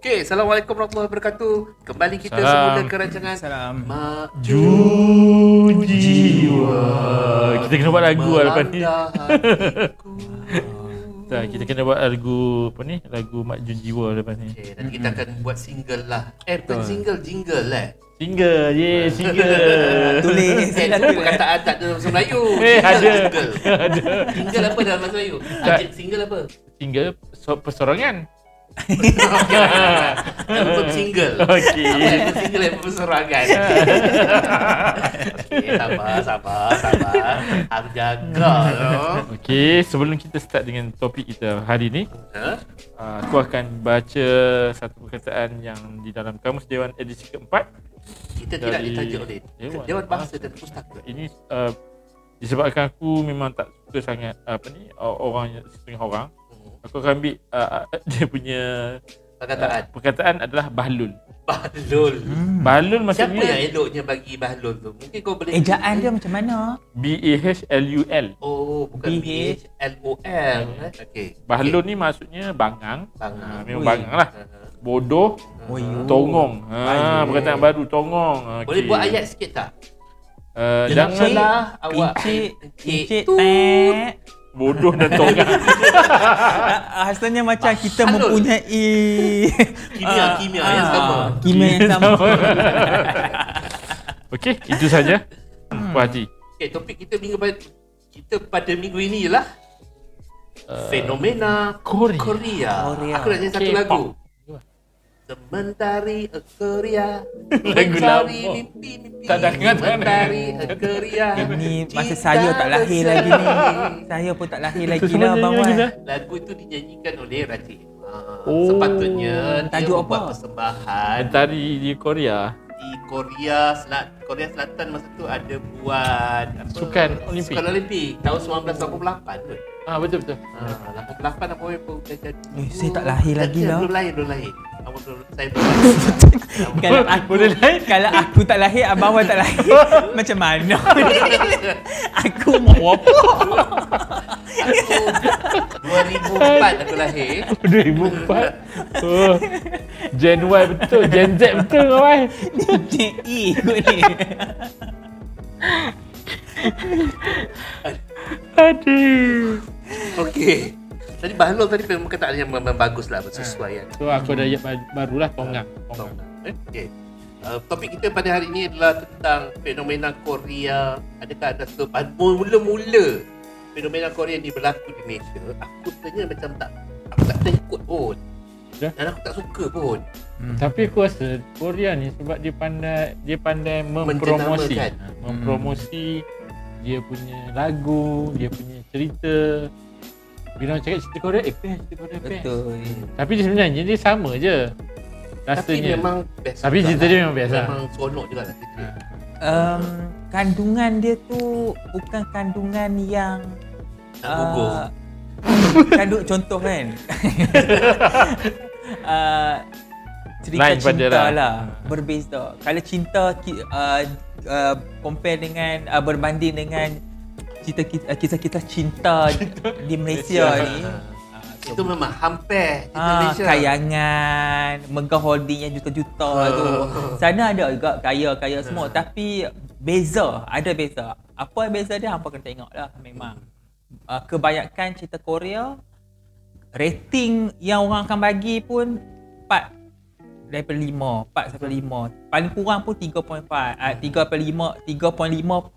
Okey, Assalamualaikum warahmatullahi wabarakatuh. Kembali kita Salam. semula ke rancangan Salam. Maju Jiwa. Kita kena buat lagu lah lepas ni. Tak, kita kena buat lagu apa ni? Lagu Mak Jun Jiwa lepas ni. Okey, nanti kita akan buat single lah. Eh, bukan single, jingle lah. Single, ye, single. Tulis Eh, itu tulis perkataan tak ada dalam bahasa Melayu. Eh, Jingle, ada. Jingle. Ada. Jingle apa dalam bahasa Melayu? Single apa? Single so, persorangan. Apa single? Apa yang single yang berserangan? Okey, sabar, sabar, sabar. Aku jaga loh. Okey, sebelum kita start dengan topik kita hari ni, Ha? uh, aku akan baca satu perkataan yang di dalam Kamus Dewan edisi keempat. Kita tidak Dari ditaja oleh Dewan Dewan Bahasa Bahasa. dan Pustaka. Ini uh, disebabkan aku memang tak suka sangat apa ni orang setengah orang. Aku akan ambil uh, dia punya Perkataan uh, perkataan adalah bahlul. Bahlul. Hmm. Bahlul Siapa yang maksudnya eloknya bagi Bahlul tu? Mungkin kau boleh Ejaan dia macam mana? B A H L U L. Oh, bukan B. H L O L. eh? Okey. Bahlul ni maksudnya bangang. Bangang. Ha, memang Ui. bangang lah. Ha, ha. Bodoh, Oh, tongong. Ha, Baik. perkataan baru tongong. Okay. Boleh buat ayat sikit tak? Uh, Jangan jangan salah awak. Encik, Encik encik, tu. tek. Bodoh dan tonggang. Ah, Rasanya macam kita Bahlul. mempunyai Kimia, ah, kimia yang ah, sama. Kimia yang sama. Okey, itu saja. Puas hati. Okey, topik kita minggu pada kita pada minggu ini ialah Uh, fenomena Korea. Korea. Korea. Aku nak nyanyi satu lagu. Sementari Korea Lagu mencari lama. mimpi-mimpi Tak dah ingat. Sementari Korea Ini masa saya tak lahir besar. lagi ni. Saya pun tak lahir lagi lah semua Bang nyanyi Wan. Lagu itu dinyanyikan oleh Raja Ah, Oh. Sepatutnya dia Tajuk membuat apa? persembahan Mentari di Korea. di Korea Selat Korea Selatan masa tu ada buat apa? Sukan Olimpik. Sukan Olimpik tahun 1988 kot. Ah betul betul. Ha, 88 apa pun dah jadi. Eh, saya tak lahir lagi lah. Belum lahir, belum lahir. Belum saya. Kalau aku Boleh? Kalau aku tak lahir Abang Wan tak lahir Macam mana Aku mau apa Aku 2004 aku lahir. 2004. Oh. Gen Y betul, Gen Z betul kawan. Cik E kot ni Aduh. Okey. Tadi Bahlul tadi memang perkataan yang memang bagus lah bersesuaian. So aku ada ayat ba- barulah tonggang. Tonggang. Eh, Okey. Uh, topik kita pada hari ini adalah tentang fenomena Korea. Adakah ada satu mula-mula fenomena Korea ni berlaku di Malaysia? Aku sebenarnya macam tak aku tak terikut pun. Ya? Dan aku tak suka pun. Tapi aku rasa Korea ni sebab dia pandai dia pandai mempromosi. Mempromosi dia punya lagu, dia punya cerita. Bila orang cakap cerita Korea, eh best, cerita Korea best. Betul Tapi dia sebenarnya dia sama je. Tapi Rasanya. memang best. Tapi cerita lah. dia memang best lah. Memang seronok juga lah cerita. Um, Kandungan dia tu Bukan kandungan yang Nak gugur. uh, Kandung contoh kan uh, Cerita Lain cinta lah. lah Berbeza Kalau cinta uh, uh, Compare dengan uh, Berbanding dengan Cerita ki- uh, Kisah-kisah cinta Di Malaysia Malaysia. ni Ha. Itu memang hampir Ah, Malaysia. kayangan, megah holding yang juta-juta Ah. tu. Sana ada juga kaya-kaya semua tapi beza, ada beza. Apa beza dia hampa kena tengok lah memang. Uh, kebanyakan cerita Korea rating yang orang akan bagi pun 4 daripada 5, 4 sampai 5. Paling kurang pun 3.5, uh, 3.5, 3.5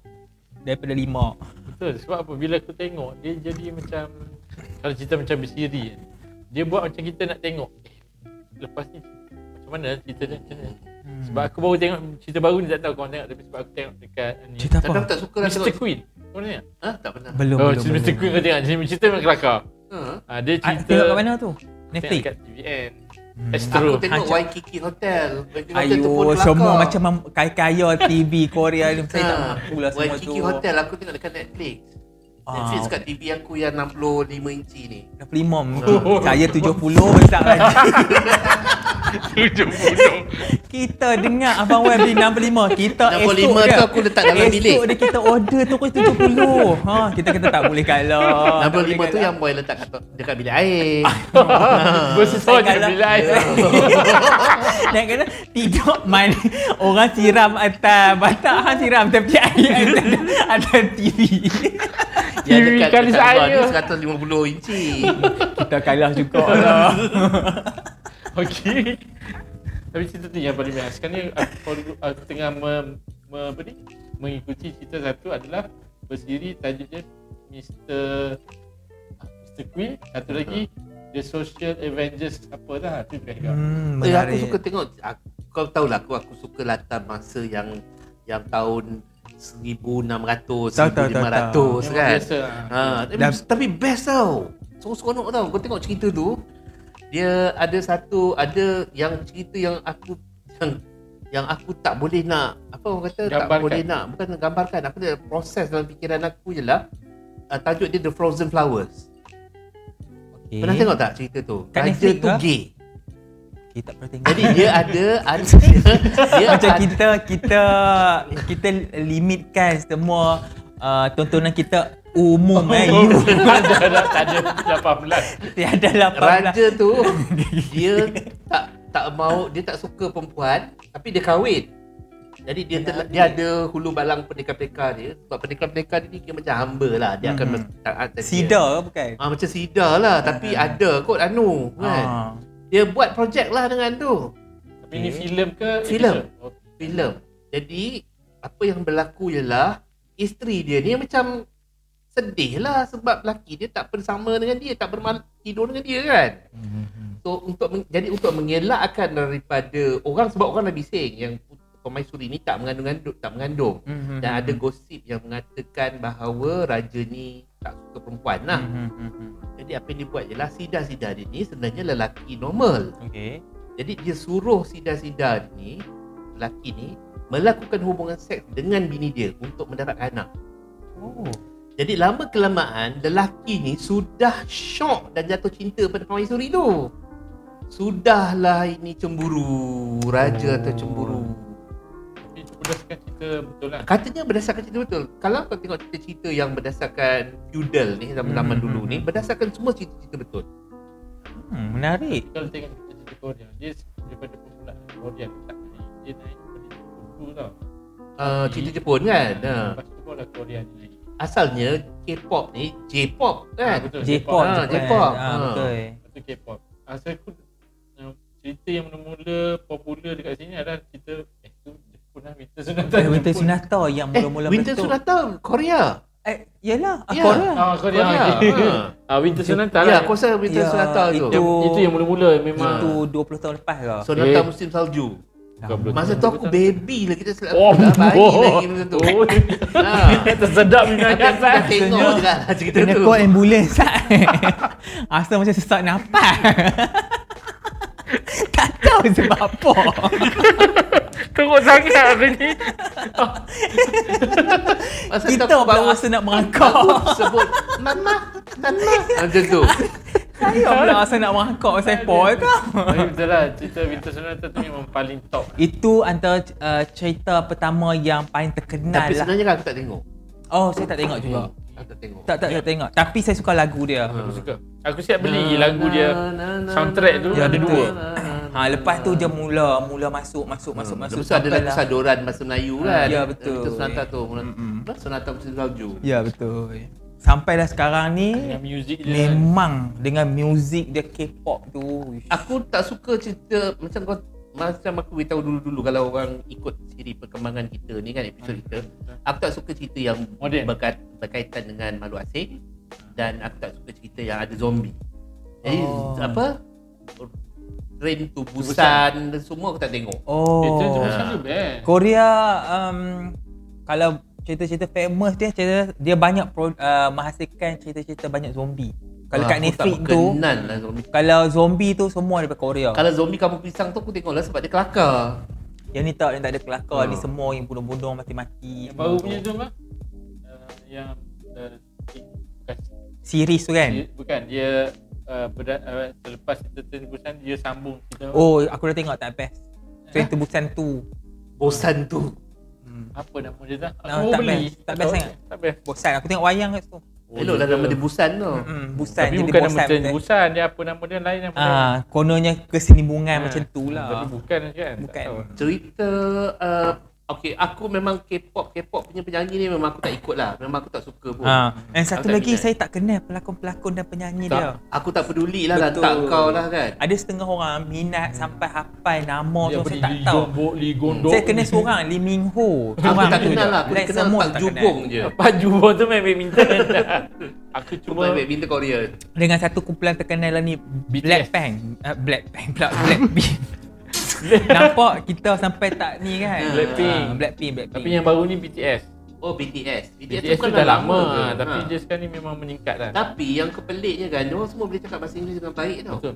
daripada 5. Betul sebab apa bila aku tengok dia jadi macam kalau cerita macam bersiri kan. Dia buat macam kita nak tengok. Eh, lepas ni macam mana cerita dia macam mana? Hmm. Sebab aku baru tengok cerita baru ni tak tahu kau tengok tapi sebab aku tengok dekat ni. Cerita Kadang apa? tak suka lah Mr. tengok. Queen. Kau tengok? Ha? Tak pernah. Belum, oh, belum. cerita Mr. Queen kau tengok. Cerita memang kelakar. Ha? Ha, dia Ah, cerita tengok kat mana tu? Tengok Netflix. kat TVN. Hmm. Astro. Aku tengok Macam- Waikiki Hotel. Waikiki Hotel tu pun kelakar. semua macam mem- kaya-kaya TV Korea ni saya tak Ha, mampu lah semua tu. Waikiki Hotel aku tengok dekat Netflix. Ah. Netflix kat TV aku yang 65 inci ni. 65 Oh. Saya 70 besar lagi 70. kita dengar Abang Wan beli 65 Kita 65 esok tu dia aku letak dalam bilik. Esok dia kita order terus 70 ha, Kita kata tak boleh kalah tak boleh 65 tu kalah. yang boy letak kat dekat bilik air. Bersih Saya je bila air. Dan kena tidur man Orang siram atas batak Han siram tepi air atas, TV Yang TV dekat, kali dekat luar saya. ni 150 inci. Kita kalah juga lah Okey. Tapi cerita tu yang paling best. Sekarang ni aku, aku tengah me, me, apa ni? mengikuti cerita satu adalah bersiri tajuknya Mr. ah, Mr. Queen. Satu lagi The Social Avengers apa dah. Tu best juga. hmm, Eh, aku menarik. suka tengok aku, kau tahulah aku aku suka latar masa yang yang tahun 1600 Tahu, tahu, tahu, 1500 Memang kan. biasa. Ha, tapi, Dan- tapi best tau. Seronok tau. Kau tengok cerita tu. Dia ada satu ada yang cerita yang aku yang yang aku tak boleh nak apa orang kata tak Gambarkan. boleh nak bukan nak gambarkan aku ada proses dalam fikiran aku je lah uh, tajuk dia The Frozen Flowers okay. pernah tengok tak cerita tu Kat raja tu ke? gay Kita pernah tengok jadi dia ada ada dia, dia Macam ada, kita Kita Kita limitkan semua uh, Tontonan kita Umum eh you Dah dah tak ada 18. Tiada 18 raja tu dia tak tak mau dia tak suka perempuan tapi dia kahwin jadi dia telah, dia ada hulu balang pendekar-pendekar dia sebab pendekar-pendekar dia ni kira macam hamba lah dia akan Mhm. taat dia. Sida ke bukan? ah macam sida lah tapi Ah. ada kot anu kan Ah. dia buat projek lah dengan tu Tapi ni filem ke? Filem. episode? Oh, filem jadi apa yang berlaku ialah isteri dia ni macam sedih lah sebab lelaki dia tak bersama dengan dia tak bermal tidur dengan dia kan So untuk jadi untuk mengelakkan daripada orang sebab orang dah bising yang permaisuri ni tak mengandung tak mengandung Mhm. dan ada gosip yang mengatakan bahawa raja ni tak suka perempuan lah. Mhm. Jadi apa yang dia buat ialah sida-sida dia ni sebenarnya lelaki normal. Okay. Jadi dia suruh sida-sida ni lelaki ni melakukan hubungan seks dengan bini dia untuk mendapatkan anak. Oh. Jadi lama kelamaan lelaki ni sudah syok dan jatuh cinta pada permaisuri tu. Sudahlah ini cemburu, raja Oh. atau cemburu. Tapi itu berdasarkan cerita betul lah. Katanya berdasarkan cerita betul. Kalau kau tengok cerita-cerita yang berdasarkan feudal ni zaman-zaman Hmm, dulu hmm, ni hmm. berdasarkan semua cerita-cerita betul. Hmm, menarik. Kalau tengok cerita Korea, dia daripada permulaan Korea tak naik. Dia naik daripada dulu tau. Uh, cerita Jepun kan. Ha. Lepas tu barulah Korea ni naik. Asalnya K-pop ni J-pop kan. betul. J-pop. J-pop. Ah, Ah. betul. Lepas tu K-pop. Ah, saya aku cerita yang mula-mula popular dekat sini adalah cerita eh tu Jepun lah Winter Sonata. Eh, Winter. Sonata yang Eh, mula-mula Winter bentuk. Sonata Korea. Eh, yalah, ah, Ya. Korea. Ah, Korea. Korea. okay. Ha. Ah, Winter Sonata Ya, lah. aku rasa Winter Ya, Sonata tu. itu- itu yang mula-mula memang Itu 20 tahun lepas ke? Sonata Eh. musim salju. Bukan Masa tu aku baby lah kita selap Oh, bayi oh. lagi masa tu. Oh, Ha. tersedap ni Tapi aku dah tengok juga lah cerita Kena tu. call ambulans Asal macam sesak nafas Tak tahu sebab apa Teruk sangat aku ni. Masa Kita tu aku pula baru rasa nak merangkak sebut mama, mama. Macam tu. Saya pula rasa nak Pasal Paul tu Tapi betul lah cerita Winter Sonata tu memang paling top. Itu antara uh, cerita pertama yang paling terkenal Tapi lah sebenarnya kan aku tak tengok. Oh saya tak tengok juga Aku tak tengok. Tak tak tak tengok Tapi saya suka lagu dia. Aku suka. Aku siap beli lagu dia. soundtrack tu Ya, ada betul. dua. Ha lepas tu dia mula mula masuk masuk masuk masuk Lepas tu ada lagu sampailah- sadoran bahasa Melayu kan. Ya, betul. Itu sonata tu. Sonata musim salju. Ya betul Sampailah sekarang ni Dengan muzik dia. Memang dengan muzik dia K-pop tu. Aku tak suka cerita macam kau macam aku beritahu dulu-dulu kalau orang ikut siri perkembangan kita ni kan episod kita aku tak suka cerita yang berkait, berkaitan dengan makhluk asing dan aku tak suka cerita yang ada zombie jadi Oh. apa Train to Busan dan semua aku tak tengok Oh Itu tu macam tu best. Korea um, Kalau cerita-cerita famous dia cerita, Dia banyak pro, uh, menghasilkan cerita-cerita banyak zombie Kalau Ah, kat Netflix tu lah zombie. Kalau zombie tu semua daripada Korea Kalau zombie kamu pisang tu aku tengok lah sebab dia kelakar Yang ni tak, yang tak ada kelakar Ah. Ni semua yang bunuh-bunuh mati-mati Yang baru punya tu apa? Uh, yang uh, bukan Series tu kan dia, bukan dia uh, berda, uh, selepas cerita Train to Busan dia sambung cerita Oh aku dah tengok tak best Train to Busan tu. Bosan tu. Hmm. Apa nama dia tak? No, Aku tak beli. best. Tak best sangat. Tak best. Bosan. Aku tengok wayang kat situ. Elok lah nama dia Busan tu. Hmm, Busan Tapi bukan nama betul. Busan. Dia apa nama dia lain nama. Ah, kononnya kesenimbungan Ah, macam tu Tapi lah. bukan kan. Bukan. Cerita uh, Okay, aku memang K-pop K-pop punya penyanyi ni memang aku tak ikut lah Memang aku tak suka pun Ah, and satu lagi minat. saya tak kenal pelakon-pelakon dan penyanyi Tak. dia. Aku tak peduli lah Betul. lantak kau lah kan Ada setengah orang minat sampai hafal nama Dia tu saya tak tahu. Lee Gondok. Saya kenal seorang Lee Min Ho. Aku Seorang tak kenal lah Aku kenal Pak Jubong je Pak Jubong tu main badminton. Aku Cuma cuma badminton Korea Dengan satu kumpulan terkenal lah ni BTS. Blackpink. Uh, Blackpink pula Blackpink. Nampak kita sampai tak ni kan. Blackpink. Ah, Blackpink, Blackpink. Tapi yang baru ni BTS. Oh BTS BTS, tu bukan dah lama, ke? ha, tapi Ha. dia sekarang ni memang meningkat lah. Tapi yang kepeliknya kan Diorang semua boleh cakap bahasa Inggeris dengan baik tau Betul.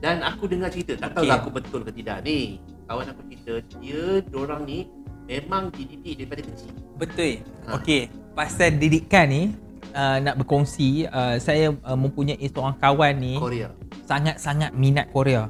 Dan aku dengar cerita Tak tahu lah aku betul ke tidak ni Kawan aku cerita Dia Diorang ni Memang dididik daripada kecil Betul. Ha. Okey, pasal didikan ni uh, nak berkongsi uh, saya uh, mempunyai seorang kawan ni Korea sangat-sangat minat Korea.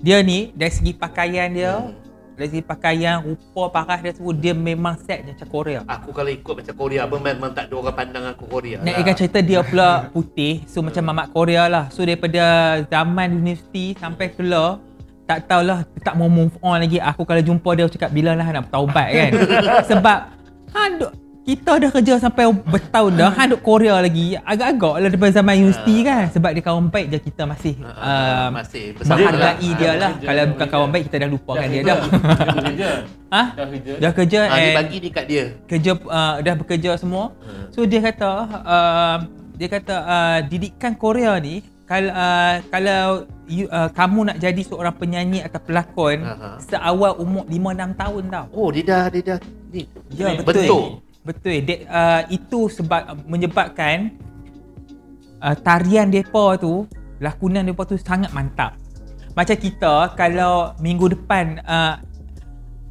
Dia ni dari segi pakaian dia, Hmm. dari segi pakaian, rupa, paras dia semua dia memang set macam Korea. Aku kalau ikut macam Korea Abang memang tak ada orang pandang aku Korea. Nak ikan cerita dia pula putih So macam mamak Korea lah. So daripada zaman universiti sampai keluar Tak tahulah tak mau move on lagi. Aku kalau jumpa dia cakap bila lah nak bertaubat kan? Sebab duk, kita dah kerja sampai bertahun dah Han duk Korea lagi Agak-agak lah daripada zaman universiti kan Sebab dia kawan baik je kita masih Ah, ah, uh, Masih bersama lah Menghargai dia lah Kerja, Kalau bukan kawan baik kita dah lupakan dia dah Dah kerja. Ha? Dah kerja. Dah kerja ha, Dia bagi dekat dia kerja uh, dah bekerja semua. Hmm. So dia kata uh, dia kata uh, didikan Korea ni kalau uh, kalau you, uh, kamu nak jadi seorang penyanyi atau pelakon Aha. seawal umur 5 6 tahun tau. Oh dia dah Dia dah ni Ya Betul. betul. Betul. Dia, uh, itu sebab menyebabkan uh, tarian depa tu, lakonan depa tu sangat mantap. Macam kita kalau minggu depan uh,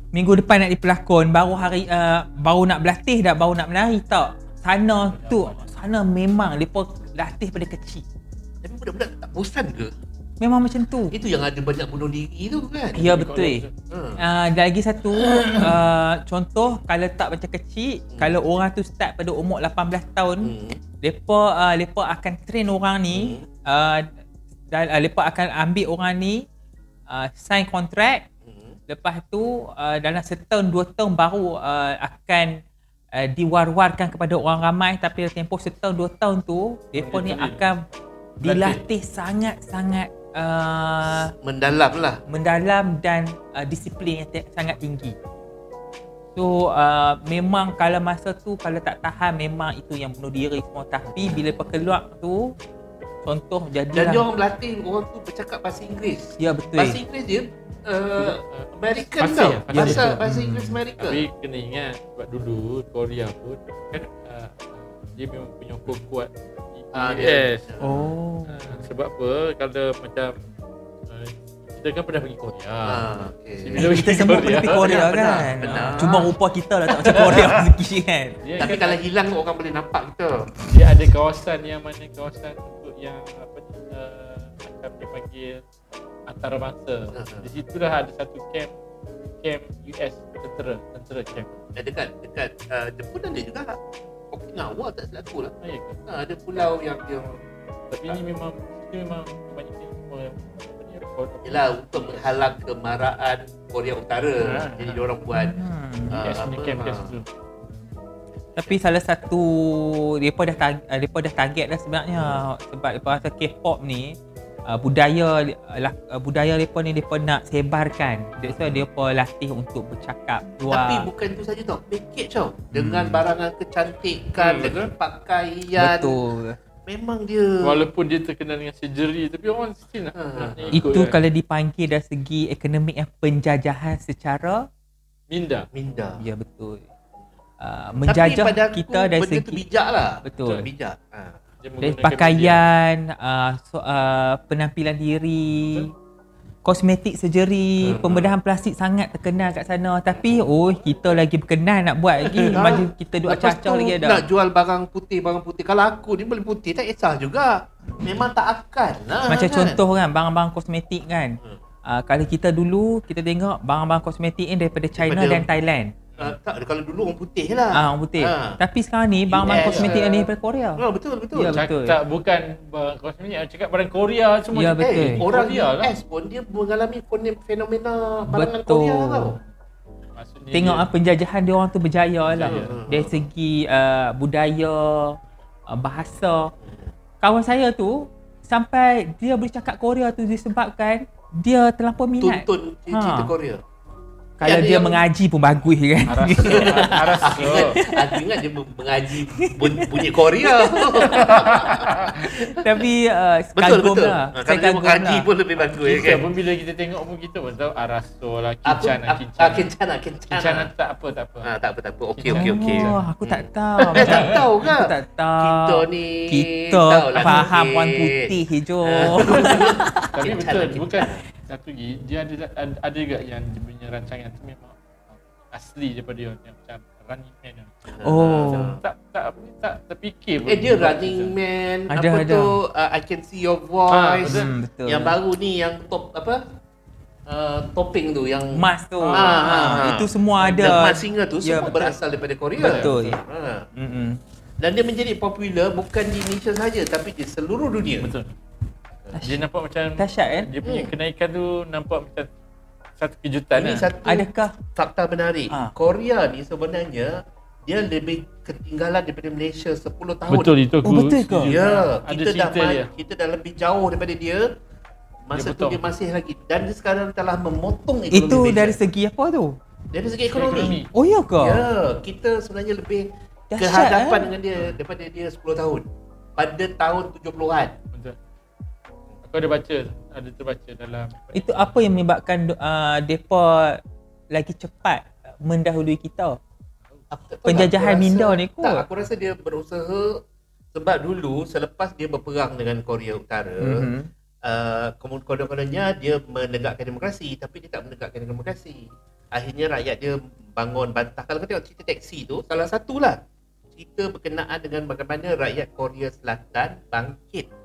minggu depan nak dipelakon baru hari uh, baru nak berlatih dah baru nak menari tak. Sana tu sana memang depa latih pada kecil. Tapi budak-budak tak bosan ke? Memang macam tu. Itu yang ada banyak bunuh diri tu kan Ya betul. ha. Uh, dan lagi satu uh, contoh kalau tak macam kecil Hmm. kalau orang tu start pada umur 18 tahun Hmm. depa uh, depa akan train orang ni uh, dan uh, depa akan ambil orang ni uh, sign kontrak Hmm. lepas tu uh, dalam setahun dua tahun baru uh, akan uh, diwar-warkan kepada orang ramai tapi tempoh setahun dua tahun tu depa ni akan dilatih sangat-sangat uh, Mendalam lah mendalam dan uh, disiplin yang te- sangat tinggi. So uh, memang kalau masa tu kalau tak tahan memang itu yang bunuh diri semua tapi bila perkeluar tu contoh Dan jadilah dia orang berlatih Orang tu bercakap bahasa Inggeris ya betul. Bahasa Inggeris dia uh, American Fasih tau lah, fasih. Bahasa, Ya, bahasa. Inggeris Amerika Tapi kena ingat sebab dulu Korea pun kan uh, dia memang punya kuat Ah, Yes. Oh. Uh, sebab apa kalau macam uh, kita kan pernah pergi Korea. Ah, okay. Bila pergi Kita semua pergi Korea, Korea benar, kan. Ah, Cuma rupa kita lah tak macam Korea sikit kan. Dia Tapi kan kalau hilang orang boleh nampak kita dia ada kawasan yang mana kawasan untuk yang apa ni uh, macam dia panggil antarabangsa. Uh-huh. Di situ dah ada satu camp camp US tentera tentera camp. Eh, Dekat dekat uh, Jepun ada juga Okinawa tak silap aku lah ya ke? ha, Ada pulau yang yang Tapi ni memang itu memang kebanyakan semua Korea. Yelah untuk menghalang kemarahan Korea Utara Ha. Jadi diorang buat Hmm. Apa, camp kat ah. situ. Tapi salah satu depa dah uh, depa dah target dah sebenarnya sebab depa rasa K-pop ni uh, budaya uh, uh, budaya depa ni depa nak sebarkan. That's why depa latih untuk bercakap luar. Tapi bukan itu saja tau Package tau Dengan barangan kecantikan Hmm, Dengan pakaian Betul. Memang dia Walaupun dia terkenal dengan surgery tapi orang still nak, Ha. nak ikut Itu kan. kalau dipanggil dari segi ekonomik yang penjajahan secara minda. Minda ya betul. Uh, Tapi menjajah pada aku kita dari benda tu segi bijak lah Betul. Bijak ha. Dari pakaian, uh, so, uh, penampilan diri, kosmetik surgery, Hmm. pembedahan plastik sangat terkenal kat sana. Tapi oh kita lagi berkenan nak buat lagi. Macam kita duk acah-acah lagi ada. Nak jual barang putih Barang putih Kalau aku ni boleh putih Tak kisah juga Memang tak akan lah Macam kan? contoh kan barang-barang kosmetik kan. Hmm. uh, kalau kita dulu kita tengok barang-barang kosmetik ni daripada China Daripada- dan Thailand. Uh, tak, kalau dulu orang putih lah. Ah, orang putih. Ah. Tapi sekarang ni barang-barang kosmetik uh, ni daripada Korea. Ah, betul, betul. Ya, betul. tak bukan barang kosmetik, cakap barang Korea semua. Ya, betul. Eh, orang Korea lah. US pun dia mengalami fenomena barangan Betul. Korea tau. Maksudnya Tengok dia- ah, penjajahan dia orang tu berjaya lah. Berjaya. Dari segi uh, budaya, uh, bahasa. Kawan saya tu sampai dia boleh cakap Korea tu disebabkan dia terlampau minat. Tuntun cerita Ha. Korea. Kalau Ada dia yang- mengaji pun bagus kan. Aras, aras, Aku ingat, aku ingat dia mengaji bun- bunyi Korea. Tapi uh, betul, kagum betul. lah. Ha, Saya kalau dia kagum mengaji lah. pun lebih bagus ya Kita kan. pun bila kita tengok pun kita pun tahu lah, Aku, Kincan lah, aku, Kincan. ah, Kencana, Kencana. Kincan tak apa, tak apa. Ah, tak apa, tak apa. Okey, okey, okey. Oh, aku tak tahu. Eh, tak tahu ke? Aku tak tahu. Kita ni Kita faham orang putih hijau. Tapi betul, bukan satu lagi, dia ada ada, ada juga yang dia punya rancangan tu memang asli daripada dia yang macam Running Man tu. Oh. Tak tak tak terfikir pun. Eh dia Running Man Ada, apa ada. tu uh, I can see your Ah, voice. betul. Hmm, betul. Yang baru ni yang top apa? Uh, topping tu yang Mas tu. Ah, ah, ah. Itu semua ada. Mas Singer tu Ya, semua betul. berasal daripada Korea. Betul. Ha. Mm-mm. Dan dia menjadi popular bukan di Malaysia saja tapi di seluruh dunia. Betul. Dia nampak macam Dahsyat kan? dia punya Hmm. kenaikan tu nampak macam satu kejutan Ini lah. satu Adakah fakta menarik. Ah. Korea ni sebenarnya dia lebih ketinggalan daripada Malaysia 10 tahun. Betul itu aku Oh, betul ke? Ya, Ada kita dah dia. kita dah lebih jauh daripada dia. Masa Dia tu potong. dia masih lagi dan dia sekarang telah memotong ekonomi itu Malaysia. dari segi apa tu? dari segi ekonomi. Ekonomi. Oh ya ke? Ya, kita sebenarnya lebih Dahsyat, kehadapan eh? dengan dia daripada dia 10 tahun. Pada tahun 70-an. Aku ada baca, ada terbaca dalam Itu apa yang menyebabkan uh, depa lagi cepat mendahului kita? Aku tak Penjajahan lah, minda ni kot. Tak, aku rasa dia berusaha sebab dulu selepas dia berperang dengan Korea Utara, Mhm. uh, konon-kononnya dia menegakkan demokrasi tapi dia tak menegakkan demokrasi. Akhirnya rakyat dia bangun bantah. Kalau kau tengok cerita teksi tu, salah satulah cerita berkenaan dengan bagaimana rakyat Korea Selatan bangkit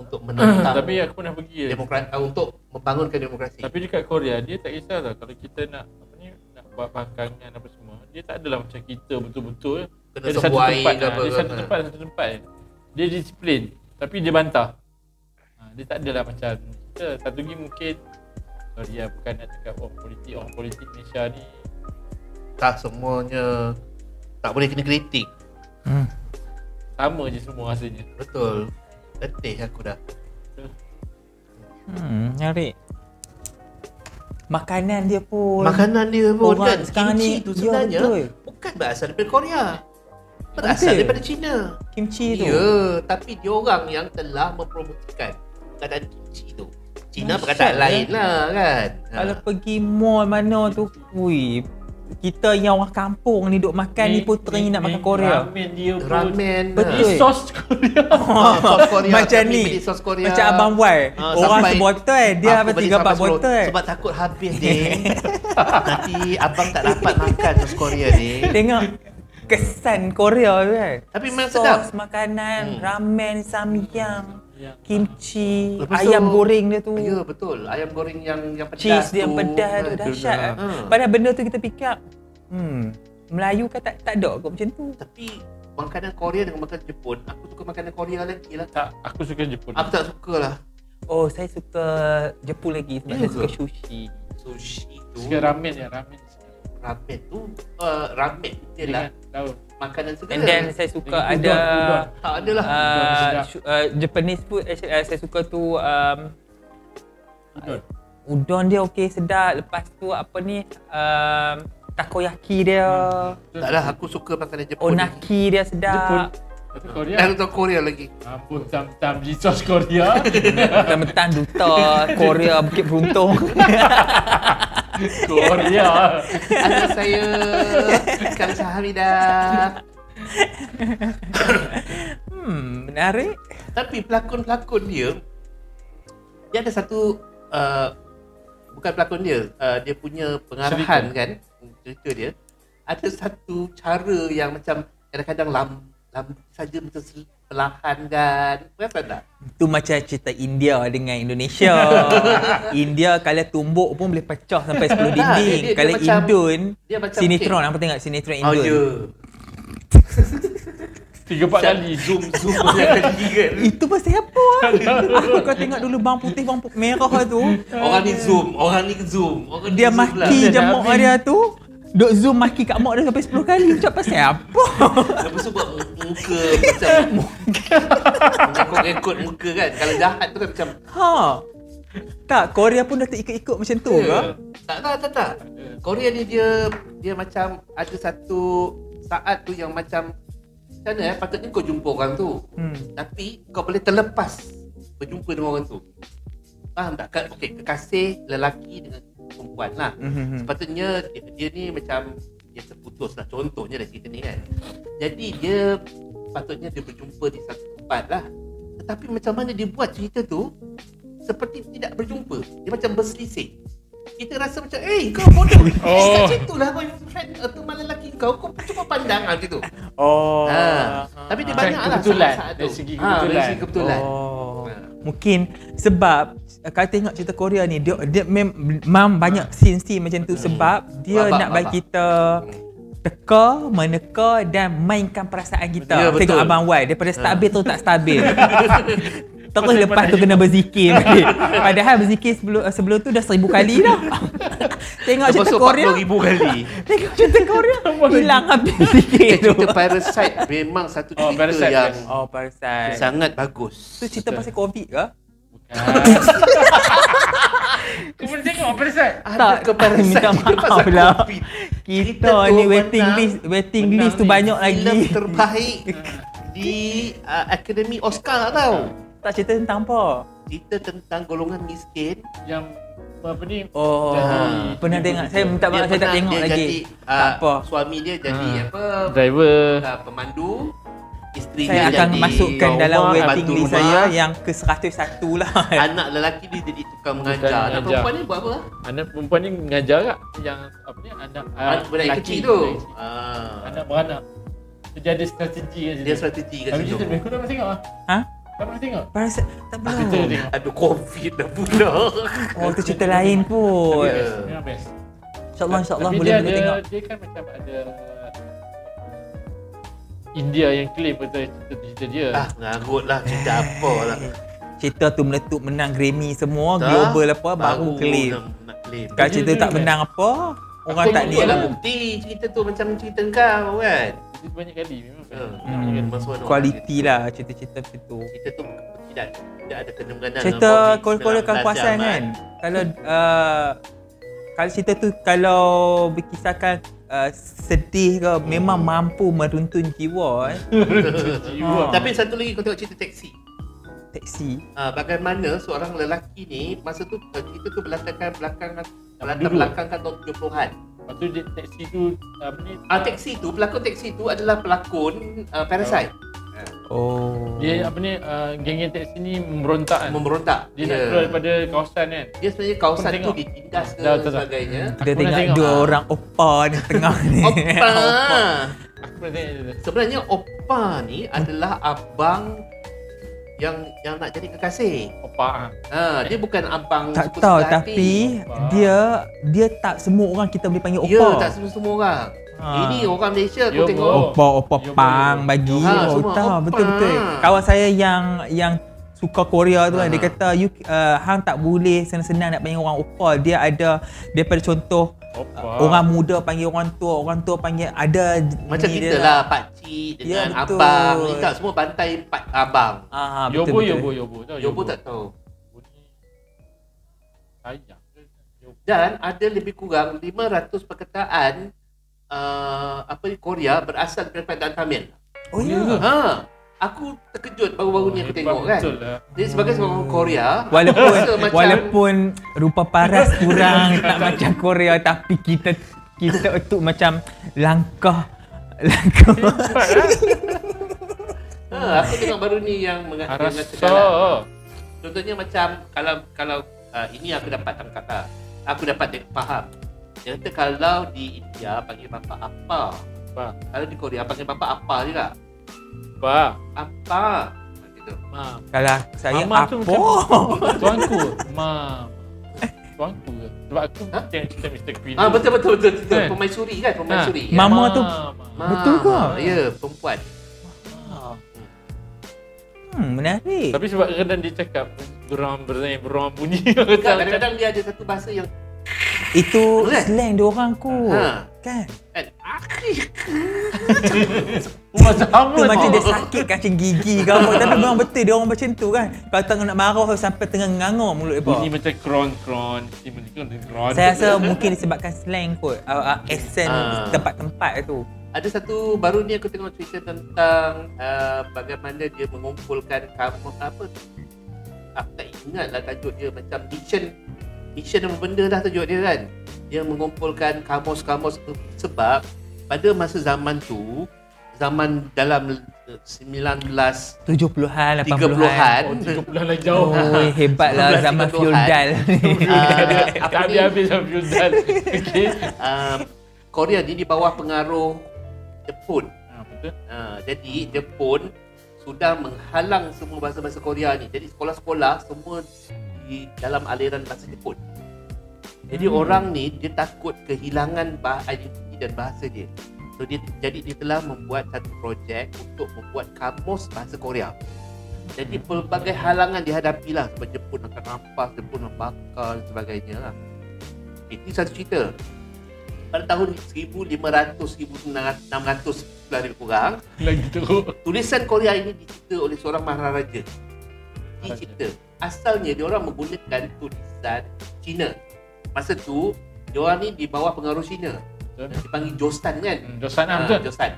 untuk menentang Tapi aku pernah pergi ya. demokrasi uh, untuk membangunkan demokrasi. Tapi dekat Korea dia tak kisah tau kalau kita nak apa ni nak buat bangkangan apa semua. Dia tak adalah macam kita betul-betul Kena dia ada satu tempat ke lah. apa Dia ke. satu tempat satu tempat. Dia disiplin tapi dia bantah. Ha, dia tak adalah macam kita satu lagi mungkin sorry lah bukan nak cakap oh politik orang politik Malaysia ni tak semuanya tak boleh kena kritik. Hmm. sama je semua rasanya. Betul. Letih aku dah. Hmm, menarik. Makanan dia pun Makanan dia pun Orang kan sekarang kimchi ni- tu ya, sebenarnya betul. bukan berasal daripada Korea. Berasal Betul. daripada China. kimchi tu. Ya, tapi dia orang yang telah mempromosikan perkataan kimchi tu. Dahsyat, perkataan lain lah kan. Kalau pergi mall mana tu, wui, kita yang orang kampung ni duk makan ni, pun teringin nak makan Korea. Ramen dia pun ramen Betul. Ni sos Korea. Ah, sos Korea Macam ni. sos Korea. Macam abang Wai. Ah, orang sebotol, dia Aku apa beli tiga empat botol. Sebab takut habis dia. Nanti abang tak dapat makan sos Korea ni. Tengok kesan Korea tu kan. Tapi memang Sos, sedap. makanan, Hmm. ramen, samyang, Ya. kimchi, Lepas tu- ayam goreng dia tu. Ya betul. Ayam goreng yang yang pedas Cheese dia yang tu. pedas tu Aduh, dahsyat. dah. eh. Ha. Padahal benda tu kita fikir, hmm, Melayu kan tak tak ada kot macam tu. Tapi makanan Korea dengan makanan Jepun, aku suka makanan Korea lagi lah. Tak, aku suka Jepun. Aku tak suka lah Oh, saya suka Jepun lagi sebab Ya saya suka sushi. sushi tu. Suka ramen ya, ramen. Ramen tu, uh, ramen dia lah Dengan makanan segala. And then saya suka Udon, ada udon. tak ada lah. Udon uh, uh, Japanese food actually, uh, saya suka tu um, Udon. udon dia okey sedap. Lepas tu apa ni um, takoyaki dia, tak lah, aku suka makanan Jepun. onaki dia Jepun. sedap. Tapi Eh, Korea. tahu Korea lagi. Ampun tam-tam di sos Korea. Mentang-mentang duta Korea Bukit Beruntung. Korea. Ada saya Kang Sahamida. hmm, menarik. Tapi pelakon-pelakon dia dia ada satu uh, bukan pelakon dia, uh, dia punya pengarahan Cerita. kan cerita dia. Ada satu cara yang macam kadang-kadang lam lam saja macam perlahan kan. Perasan tak? Tu macam cerita India dengan Indonesia. India kalau tumbuk pun boleh pecah sampai 10 Tak, dia- dinding. dia- dia kalau macam- Indon, dia macam sinetron apa tengok sinetron Oh, Indon. ya. Tiga empat kali. Zoom, zoom banyak kali kan. Itu pasal apa? Aku kau tengok dulu bang putih bang merah tu. Orang ni zoom, orang ni zoom. Orang Dia maki Dah je mak habis. dia tu. Duk zoom maki kat mak dia sampai 10 kali. Macam pasal apa? Lepas tu buat muka macam Macam rekod muka kan Kalau jahat tu kan macam Ha. Tak, Korea pun dah terikut-ikut macam tu ke? Ya. Tak tak tak tak Korea ni dia Dia macam Ada satu Saat tu yang macam Macam mana eh Patutnya kau jumpa orang tu Hmm. Tapi Kau boleh terlepas Berjumpa dengan orang tu Faham tak? Okey, kekasih lelaki dengan perempuan lah Mhm. Sepatutnya dia, dia ni macam dia terputus lah contohnya dah cerita ni kan jadi dia patutnya dia berjumpa di satu tempat lah tetapi macam mana dia buat cerita tu seperti tidak berjumpa dia macam berselisih kita rasa macam eh kau bodoh Oh. oh. kat situ lah kau friend uh, teman lelaki kau kau cuba pandang lah gitu Oh. ha. tapi dia Macam banyak lah kebetulan, dari tu. segi ha, kebetulan. dari segi kebetulan Oh. Ha. Mungkin sebab kalau tengok cerita Korea ni dia dia mem, mam banyak scene-scene macam tu sebab dia Babak, nak bagi kita teka, meneka dan mainkan perasaan kita. Ya, betul. Tengok abang Y daripada stabil tu tak stabil. Terus lepas tu kena berzikir balik. Padahal berzikir sebelum sebelum tu dah seribu kali dah. Tengok cerita Korea. 40,000 kali Tengok cerita Korea. Hilang habis zikir eh, tu. cerita Parasite memang satu Oh, cerita Parasite, yang Oh, Parasite. sangat bagus Tu cerita pasal Covid ke? Kau boleh tengok Parasite. Ada ke Parasite minta maaf lah. Kita tu ni waiting menang- list, waiting menang list tu banyak lagi. terbaik di uh, Akademi Oscar tau. Tak cerita tentang apa? Cerita tentang golongan miskin. Yang apa ni? Oh, Jadi- pernah tengok. Saya minta maaf saya tak tengok dia lagi. Jadi, tak uh, apa. Suami dia jadi Ah. apa? Driver. Uh, pemandu. Isteri Saya dia akan jadi masukkan dalam waiting list rumah. saya yang ke 101 lah. Anak lelaki dia jadi tukang mengajar. Anak perempuan ni buat apa? Anak perempuan ni mengajar tak? Yang apa ni? Anak Anak uh, lelaki, kecil tu. Ah. Anak beranak. Dia ada strategi kan Dia strategi kat Tapi situ. Kau dah pernah tengok ah? Ha? Kau pernah tengok? Parasite tak Aku belum. tengok. Aduh covid dah pula. Oh, tu cerita lain pun. Ya. Best, Memang best. InsyaAllah, insyaAllah Tapi boleh dia boleh ada, tengok. Dia kan macam ada India yang claim pasal cerita-cerita dia. Ah, ngarut lah cerita apa lah. Cerita tu meletup menang Grammy semua, Dah, global apa, baru claim. Nak, nak claim. Kalau cerita tak menang apa, orang Aku tak ni Ialah lah. bukti cerita tu macam cerita kau kan. Dia banyak kali memang best. Hmm. Orang. Kualiti lah cerita-cerita macam tu. Cerita tu tidak tidak ada kena-mengena Cerita Korea kekuasaan kan. Kalau uh, kalau cerita tu kalau berkisahkan uh, sedih ke memang mampu meruntun jiwa eh. Jiwa. Ha. Tapi satu lagi kau tengok cerita taksi. Taksi. Uh, bagaimana seorang lelaki ni masa tu uh, cerita tu berlatarkan belakang dulu. belakang kan tahun 70-an. Lepas tu dia taksi tu apa ni? Ah taksi tu pelakon taksi tu adalah pelakon uh, Parasite. Oh. Dia apa ni uh, geng-geng taksi ni memberontak kan. Memberontak. Dia nak keluar daripada kawasan kan. dia sebenarnya kawasan tu ditindas ke Dah, betul tak? sebagainya. Kita Aku pernah tengok tengok. dua Ah. orang opa di tengah ni. Oppa. Sebenarnya Oppa ni adalah abang yang yang nak jadi kekasih. Opa ah. Ha, dia bukan abang tak tahu tapi Opa. dia dia tak semua orang kita boleh panggil Ya, opa. tak semua semua orang. Ha. Ini orang Malaysia Yo, aku tengok. bro. Opa opa Yo, pang bagi. Ha, oh, semua tahu opa. betul betul. Kawan saya yang yang suka Korea tu kan Ha. dia kata you uh, hang tak boleh senang-senang nak panggil orang opa. Dia ada daripada contoh Opa. uh, orang muda panggil orang tua, orang tua panggil ada Macam kita dia lah Pak Cik Ya, dengan betul. abang ni tak semua bantai pak abang. Ah betul. Yobo, betul. yobo, yobo. Tahu Yobo tak tahu. Yobo sayang? Yobo. Dan ada lebih kurang 500 perkataan uh, apa ni Korea berasal daripada perkataan Tamil. Oh ya. Ha. Aku terkejut baru-baru ni aku Hebat tengok kan. Betul lah. Jadi sebagai seorang Korea, Walaupun rasa macam- walaupun rupa paras kurang tak macam Korea tapi kita kita tu macam langkah langkah ha, aku tengok baru ni yang mengatakan lah. Contohnya macam kalau kalau uh, ini aku dapat tangkap lah. Aku dapat faham. Dia kata kalau di India panggil bapa apa. Apa? Kalau di Korea panggil bapa apa juga. Ba. Apa? Macam tu. Ma. Kalau saya Mama apa? tu macam tuanku. Ma. Tuanku ke? Sebab aku Ha? tengok cerita Mr. Queen. Ah betul betul betul betul. Kan? Pemaisuri kan, pemaisuri. Ha. Mama tu- Ma, Betul ke? Ya, perempuan. Hmm, menarik. Tapi sebab kadang dia cakap beram beram beram bunyi. Kadang-kadang dia ada satu bahasa yang Itu Boleh? slang dia orang kot. Ha. Kan? kan akhir Macam sama Tu macam dia sakit kacang gigi ke apa. Tapi memang betul dia orang macam tu kan. Kalau tengah nak marah sampai tengah ngangor mulut Bunyi dia. macam kron-kron. Si menikah dengan kron. Saya rasa mungkin disebabkan slang kot. Uh, uh, accent Ah. tempat-tempat tu. ada satu baru ni aku tengok cerita tentang uh, bagaimana dia mengumpulkan kamus apa tu. Aku tak ingat lah tajuk dia macam mission mission apa benda dah tajuk dia kan. Dia mengumpulkan kamus-kamus sebab pada masa zaman tu zaman dalam eh, 19 70-an, 80-an. 30-an Oh, 30 bulan lagi jauh. Oh, hebat lah 19, zaman 30-an. feudal ni. Ah, Tak ni? habis-habis sama Yuzal. Okey. uh, Korea ni di bawah pengaruh Jepun. Ha, betul. Uh, jadi Jepun sudah menghalang semua bahasa-bahasa Korea ni. Jadi sekolah-sekolah semua di dalam aliran bahasa Jepun. Jadi Hmm. orang ni dia takut kehilangan bah- identiti dan bahasa dia. So dia jadi dia telah membuat satu projek untuk membuat kamus bahasa Korea. Jadi pelbagai halangan dihadapi lah sebab Jepun akan rampas, Jepun nak bakar dan sebagainya lah. Itu satu cerita. Pada tahun 1500-1600 lebih kurang, Lagi teruk. tulisan Korea ini dicipta oleh seorang maharaja. Dicipta. Asalnya dia orang menggunakan tulisan Cina. Masa tu, dia orang ni di bawah pengaruh Cina. Betul. Dipanggil Jostan kan? Hmm, Josan ah, Ah, betul. Jostan.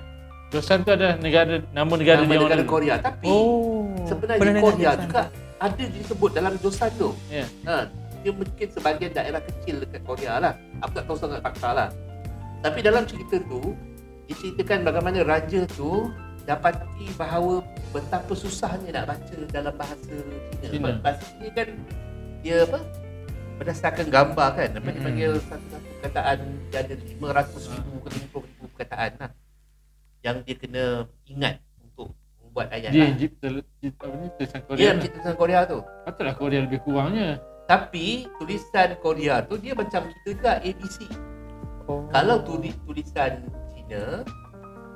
Josan tu ada negara nama negara Nama dia negara orang. Korea. Tapi Oh. sebenarnya Korea juga ada disebut dalam Jostan tu. Ya. Ha, dia mungkin sebahagian daerah kecil dekat Korea lah. Aku tak tahu sangat fakta lah. Tapi dalam cerita tu, diceritakan bagaimana raja tu dapati bahawa betapa susahnya nak baca dalam bahasa Cina. Cina. Bahasa Cina kan dia apa? Berdasarkan gambar kan. Apa Mm-mm. dipanggil satu-satu perkataan dia ada 500 ribu ke 50 ribu perkataan lah. Yang dia kena ingat untuk membuat ayat Dia lah. Apa ni tulisan Dia Korea. yeah, tulisan Korea tu. Patutlah Korea lebih kurangnya. Tapi tulisan Korea tu dia macam kita juga ABC. Oh. Kalau tulis tulisan Cina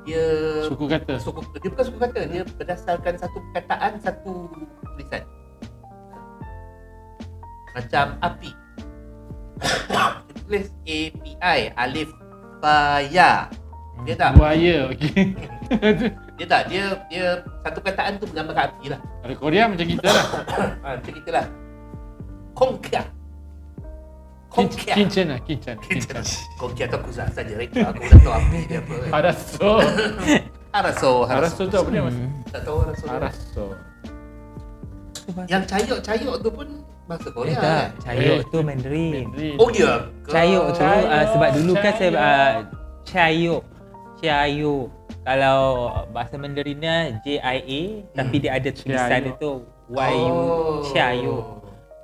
dia Suku kata. suku dia bukan suku kata dia berdasarkan satu perkataan satu tulisan. Macam api. Dia tulis A P I alif ba ya. Dia tak Buaya okey. dia tak dia dia satu perkataan tu menggambarkan api lah. Ada Korea macam kita lah. Ha, macam itulah. Kongkia. Kongkia. Kincen lah, kincen. Kincen. Kongkia tu aku sah saja reka aku dah tahu api dia apa. Araso. Araso, Araso tu apa dia mas? Hmm. Tak tahu Araso. Araso. Yang cayok-cayok tu pun bahasa Eh, Korea tak, kan? cayuk Eh, tu Mandarin. Mandarin. Oh ya. Cayuk tu uh, sebab dulu kan saya uh, cayuk. Cayuk. Kalau bahasa Mandarinnya J I A tapi dia ada tulisan itu Y U Oh. Cayuk.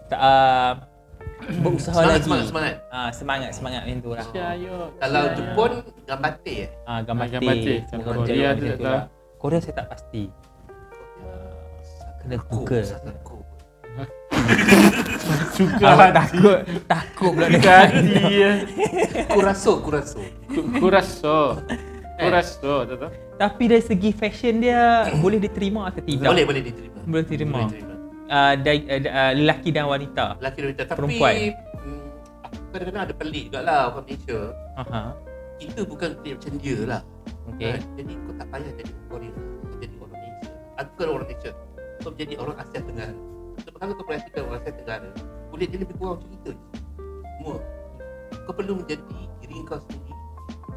Tak, Uh, berusaha Semangat, lagi. semangat, semangat. Ah semangat semangat macam tu lah. Kalau. Jepun gambate eh. Ah gambar Ah, gambar teh. Bukan Korea tu tak tu tahu. lah. Korea saya tak pasti. Kena Google. Suka hati. takut takut pula hati ya. Kuraso, kuraso. Ku- Kuraso. Kuraso, tahu tak? Tapi dari segi fashion dia boleh diterima atau tidak? Boleh, boleh diterima. Boleh diterima. Boleh diterima. Uh, uh, uh, lelaki dan wanita. Lelaki dan wanita. Tapi Perempuan. hmm, aku kadang-kadang ada pelik juga lah orang Malaysia. Aha. Kita bukan pelik macam dia lah. Okey. Kan? Jadi kau tak payah jadi orang Korea. Kau jadi orang Malaysia. Aku bukan orang Malaysia. Kau menjadi orang Asia Tenggara. Sebab kalau kau perhatikan orang Asia Tenggara, kulit dia lebih kurang macam kita. Semua. Kau perlu menjadi diri kau sendiri.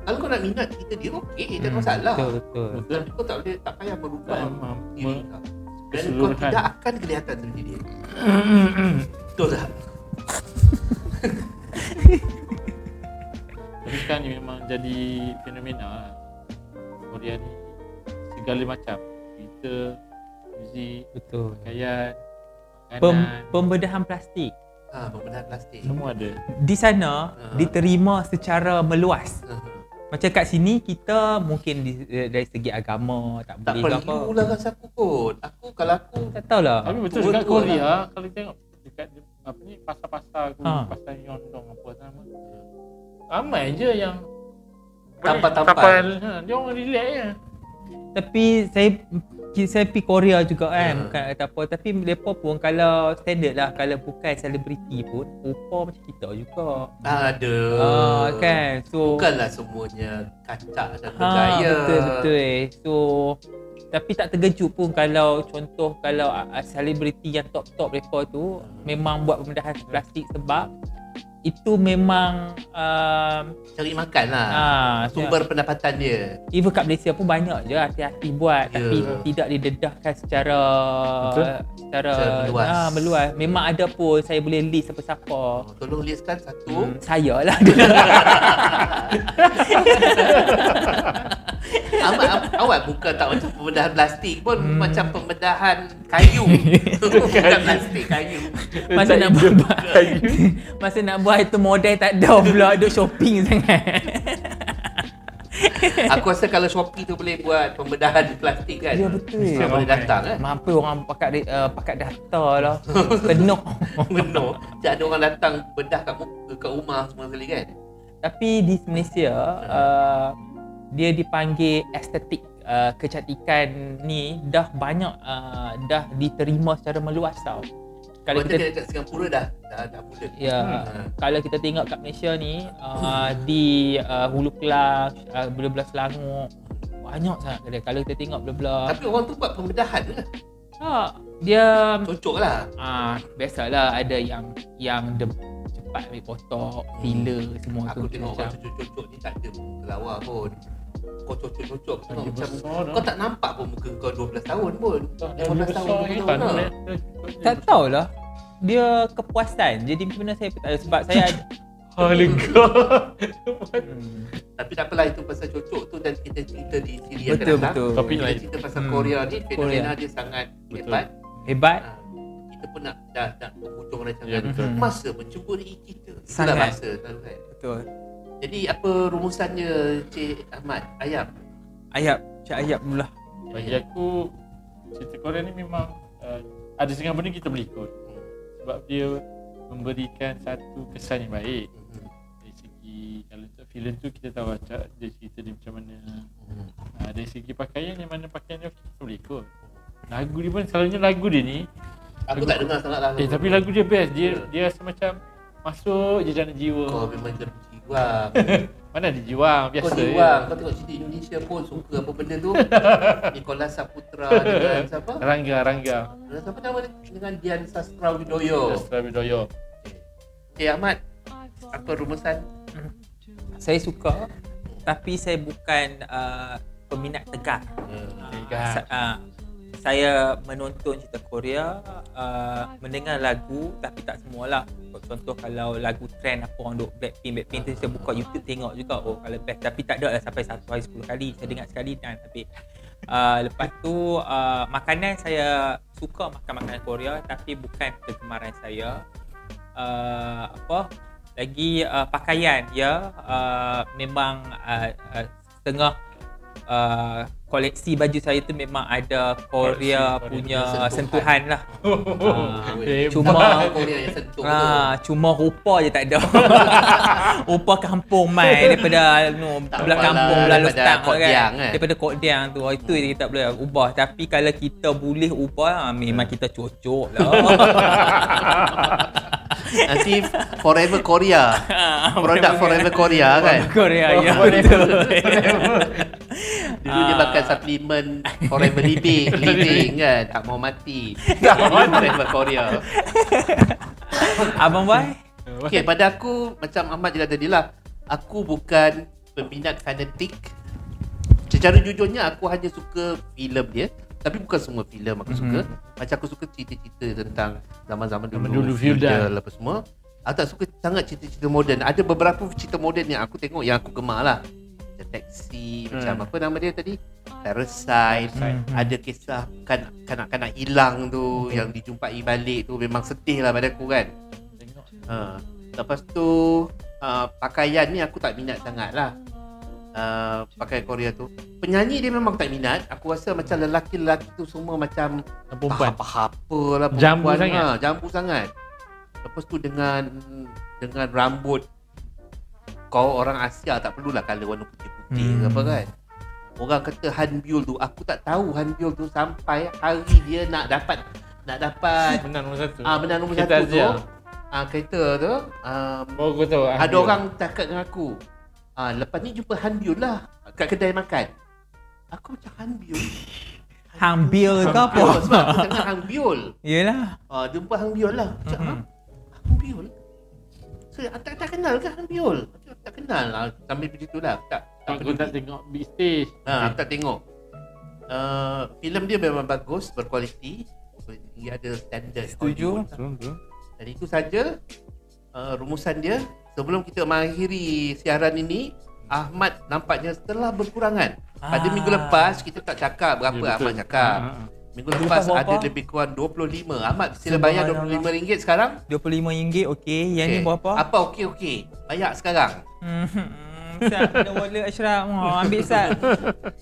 Kalau kau nak minat kita dia, okey, tak Hmm, masalah. Betul betul. Tapi kau tak boleh, tak payah merubah Tak diri kau. Dan kau tidak akan kelihatan seperti dia. Betul tak? Tapi sekarang ni memang jadi fenomena lah. Korea ni segala macam. Cerita, muzik, Betul. pakaian, Pem, pembedahan plastik. Ha, pembenahan plastik. semua ada. Di sana Ha. diterima secara meluas. Ha. Macam kat sini kita mungkin di, dari segi agama tak, Tak boleh apa. perlu lah rasa aku kot. Aku kalau aku Tak tahulah. Tapi betul dekat Korea lah. kalau tengok dekat apa ni pasar-pasar aku, Ha. pasar Yondong apa nama. Ramai je yang Tampal-tampal. Tampal. Ha, dia orang relax je. Tapi saya saya pergi Korea juga kan Hmm. bukan kata apa tapi mereka pun kalau standard lah kalau bukan selebriti pun rupa macam kita juga. ada. Ah kan. So Bukanlah semuanya kacak dan ha, betul betul. So tapi tak terkejut pun kalau contoh kalau uh, selebriti yang top-top mereka tu memang buat pembedahan plastik sebab itu memang um, Cari makan lah. ah, Sumber pendapatan dia. Even kat Malaysia pun banyak je hati-hati buat Ya. tapi tidak didedahkan secara Betul. secara Secara meluas. Ah, meluas. Memang ada pun saya boleh list siapa-siapa. Oh, tolong listkan satu. Hmm, saya lah. Am- awak bukan tak macam pembedahan plastik pun Hmm. macam pembedahan kayu. bukan plastik, kayu. Masa nak buat Masa nak buat itu model tak ada pula duk shopping sangat. Aku rasa kalau Shopee tu boleh buat pembedahan plastik kan. Ya, betul. Mesti boleh datang kan. Mampu orang pakat di- uh, pakat data lah. Penuh. Benar. Tak ada orang datang bedah kat, kat rumah semua sekali kan. Tapi di Malaysia uh, dia dipanggil estetik uh, kecantikan ni dah banyak uh, dah diterima secara meluas tau. Kalau Kalau kita kat Singapura dah dah, dah mula. ya Hmm. kalau kita tengok kat Malaysia ni uh, di uh, Hulu Kelang, uh, belah-belah Selangor banyak sangat kedai. Kalau kita tengok belah-belah Tapi orang tu buat pembedahan ke? ha, dia Cocok lah. ah biasalah ada yang yang de, cepat ambil kotak, filler semua Aku tu tengok macam orang cocok-cocok ni tak ada kelawar pun. Kau cocok-cocok Lagi macam besar dah. kau tak nampak pun muka kau 12 tahun pun. Dia 15 tahun, 20 tahun lah. tak tahulah dia kepuasan jadi macam mana saya tak tahu sebab saya ada Ha lega. hmm, Tapi tak apalah itu pasal cocok tu dan kita cerita di siri yang betul akan datang. betul Topik Kita cerita pasal Hmm. Korea ni fenomena dia sangat Betul. hebat. hebat Ha, kita pun nak dah nak penghujung rancangan. Ya, betul. Hmm. Masa mencuburi kita. Sangat. masa kan. betul Jadi apa rumusannya Cik Ahmad? Ayam? ayat cak ayat dulu lah Bagi aku cerita Korea ni memang uh, ada setengah benda kita boleh ikut. Sebab dia memberikan satu kesan yang baik. Hmm. dari segi kalau tu filem tu kita tahu acak dia cerita dia macam mana. Hmm. uh, dari segi pakaian yang mana pakaian dia kita boleh ikut. Lagu dia pun selalunya lagu dia ni Aku tak dengar sangat lah. eh tapi lagu dia best. Dia dia rasa macam masuk je jana jiwa. Kau memang dia jiwang. mana dia jiwang Kau biasa jiwang. Kau tengok cerita Indonesia pun suka apa benda tu. Nicholas Saputra dengan siapa? Rangga Rangga Dengan siapa nama dia? Dengan Dian Sastra Widoyo. Sastra Widoyo Cik Ahmad, apa rumusan? saya suka tapi saya bukan uh, peminat tegar Hmm. Tegar. Ah, saya menonton cerita Korea uh, mendengar lagu tapi tak semualah. Contoh kalau lagu trend apa orang duk Blackpink Blackpink tu saya buka YouTube tengok juga oh kalau best. Tapi tak ada lah sampai satu hari 10 kali. Saya dengar sekali dan tapi uh, lepas tu uh, makanan saya suka makan makanan Korea tapi bukan kegemaran saya. Uh, apa? Lagi uh, pakaian ya. Uh, memang uh, uh, setengah uh, koleksi baju saya tu memang ada Korea Koleksi, punya Korea. sentuhan lah Ah, Hebat. cuma Korea yang sentuh tu. Ah, cuma rupa je tak ada. rupa kampung mai daripada no, Tak belah kampung belah Kod kan. Diang, kan? Daripada Kod Diang tu. Itu je kita boleh ubah. Tapi kalau kita boleh ubah ah, memang kita cocok lah. Nanti Forever Korea. Produk Forever Korea kan. Korea ya. Forever. Dulu dia Ah. pakai suplemen Forever Living, living kan. Tak mau mati. Forever Korea. Abang Boy? Okay, pada aku macam Ahmad cakap tadi lah. Aku bukan peminat fanatik. Secara jujurnya aku hanya suka filem dia. Tapi bukan semua filem aku suka. Macam aku suka cerita-cerita tentang zaman-zaman dulu, Zaman dulu, feudal. apa semua. Aku tak suka sangat cerita-cerita moden. Ada beberapa cerita moden yang aku tengok yang aku gemar lah. Taxi, Hmm. macam apa nama dia tadi? Parasite. Parasite. Ada kisah kan kanak-kanak hilang tu yang dijumpai balik tu memang sedih lah pada aku kan. Ha. Lepas tu uh, pakaian ni aku tak minat sangat lah. uh, pakai Korea tu. Penyanyi dia memang tak minat. Aku rasa macam lelaki-lelaki tu semua macam Perempuan. tak apa lah Jambu sangat. Ha, jambu sangat. Lepas tu dengan dengan rambut kau orang Asia tak perlulah color warna putih-putih Hmm. hmm. apa kan. Orang kata Han Byul tu, aku tak tahu Han Byul tu sampai hari dia nak dapat nak dapat Menang nombor satu. ah menang nombor Kereta satu tu. Ah kereta tu um, Oh, kau tahu. ada orang cakap dengan aku. Ah lepas ni jumpa Han Byul lah kat kedai makan. Aku macam Han Byul. Hang Bill ke apa? Sebab aku tengah Han Byul. Yelah. Ah jumpa Hang Biol lah. Macam Mhm. mm Biol. So, tak, tak kenal ke Tak kenal lah. Sambil begitu lah. Tak, tak Aku tak tengok big stage. Ha, aku tak tengok. Uh, filem dia memang bagus, berkualiti. Dia ada standard Setuju. Hollywood. Dan itu saja uh, rumusan dia. Sebelum kita mengakhiri siaran ini, Ahmad nampaknya telah berkurangan. Pada Ah. minggu lepas kita tak cakap berapa Ya, betul. Ahmad cakap. Ha, ha. Minggu lepas lepas ada lebih kurang 25. Ahmad sila bayar Subhanallah. RM25 sekarang. RM25 okey. Yang ni Okey. berapa? Apa okey okey? Bayar sekarang. Hmm. Sat, kena wallet Ashraf. Oh, ambil Sat.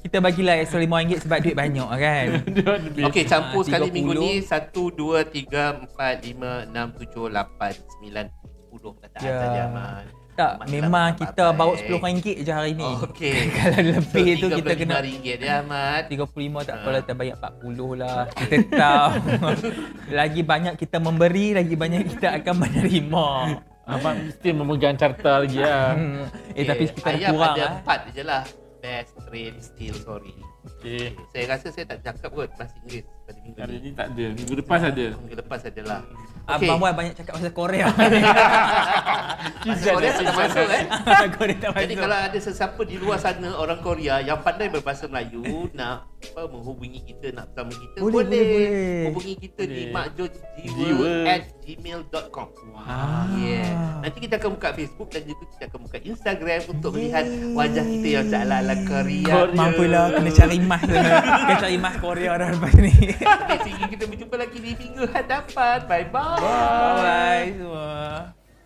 Kita bagilah extra RM5 sebab duit banyak kan. Okey, campur Ah, sekali 30. minggu ni 1 2 3 4 5 6 7 8 9 10 kata Ya. saja Ahmad. Tak, memang tak kita baik. bawa RM10 je hari ni. Okey. Kalau lebih tu kita kena RM35 dia Ahmad. 35 tak Ah. apalah kita bayar 40 lah. Kita tahu. lagi banyak kita memberi, lagi banyak kita akan menerima. Ahmad mesti memegang carta lagi lah. Hmm. Eh tapi kita ayam kurang ada lah. empat je lah. Best, train, still, sorry. Okey. Saya rasa saya tak cakap kot bahasa Inggeris pada minggu ni. ni tak ada. Minggu lepas ada. Minggu lepas adalah. Abang Wan banyak cakap bahasa Korea. Korea tak masuk eh. Korea tak Jadi masuk. kalau ada sesiapa di luar sana orang Korea yang pandai berbahasa Melayu nak apa menghubungi kita nak bersama kita Boleh, boleh, boleh, boleh. hubungi kita di Boleh. makjojiwa Jiwa. at gmail.com Ah. Yeah. Nanti kita akan buka Facebook dan juga kita akan buka Instagram untuk Yeay. melihat wajah kita yang tak ala-ala Korea. Korea. Mampulah kena cari mas kena, kena cari mas Korea dah lepas ni. Okay, kita berjumpa lagi di minggu hadapan. Bye-bye. Bye bye semua.